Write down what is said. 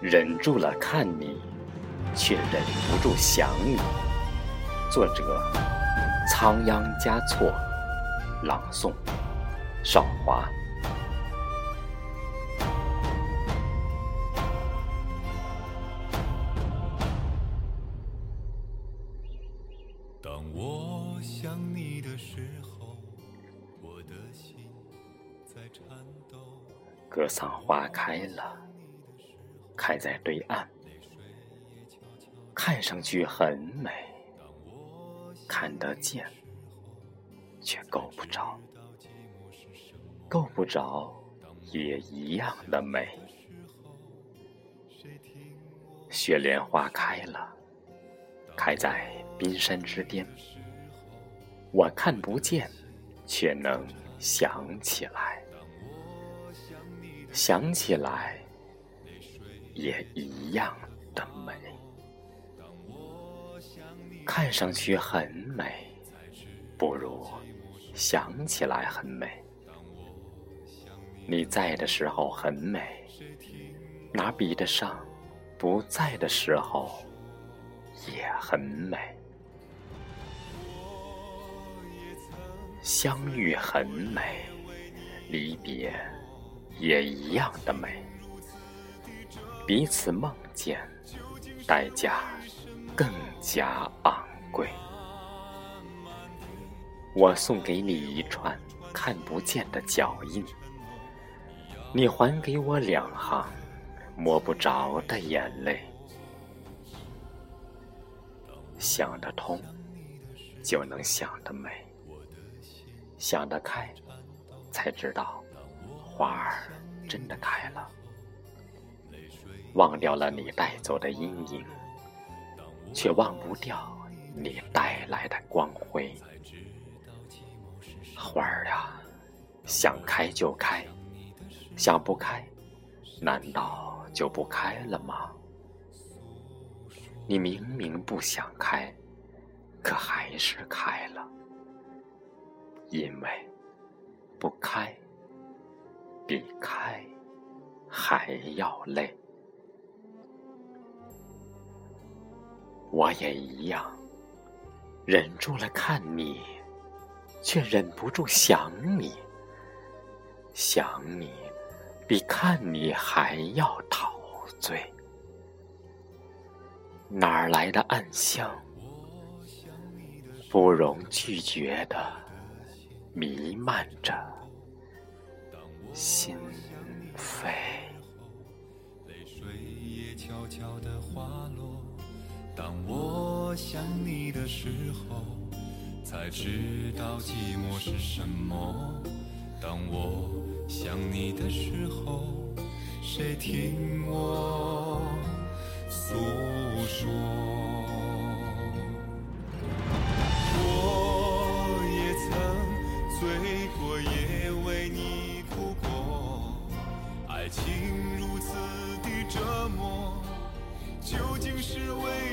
忍住了看你却忍不住想你。作者仓央嘉措朗诵少华。我想你的时候，我的心在颤抖。格桑花开了，开在对岸，看上去很美，看得见，却够不着，够不着也一样的美。雪莲花开了，开在冰山之巅，我看不见，却能想起来。想起来，也一样的美。看上去很美，不如想起来很美。你在的时候很美，哪比得上不在的时候也很美？相遇很美，离别。也一样的美，彼此梦见，代价更加昂贵。我送给你一串看不见的脚印，你还给我两行摸不着的眼泪。想得通，就能想得美；想得开，才知道。花儿真的开了，忘掉了你带走的阴影，却忘不掉你带来的光辉。花儿呀，想开就开，想不开，难道就不开了吗？你明明不想开，可还是开了，因为不开。比开还要累，我也一样，忍住了看你，却忍不住想你。想你，比看你还要陶醉。哪儿来的暗香？不容拒绝的，弥漫着。心扉，泪水也悄悄的滑落。当我想你的时候，才知道寂寞是什么。当我想你的时候，谁听我诉究竟是为？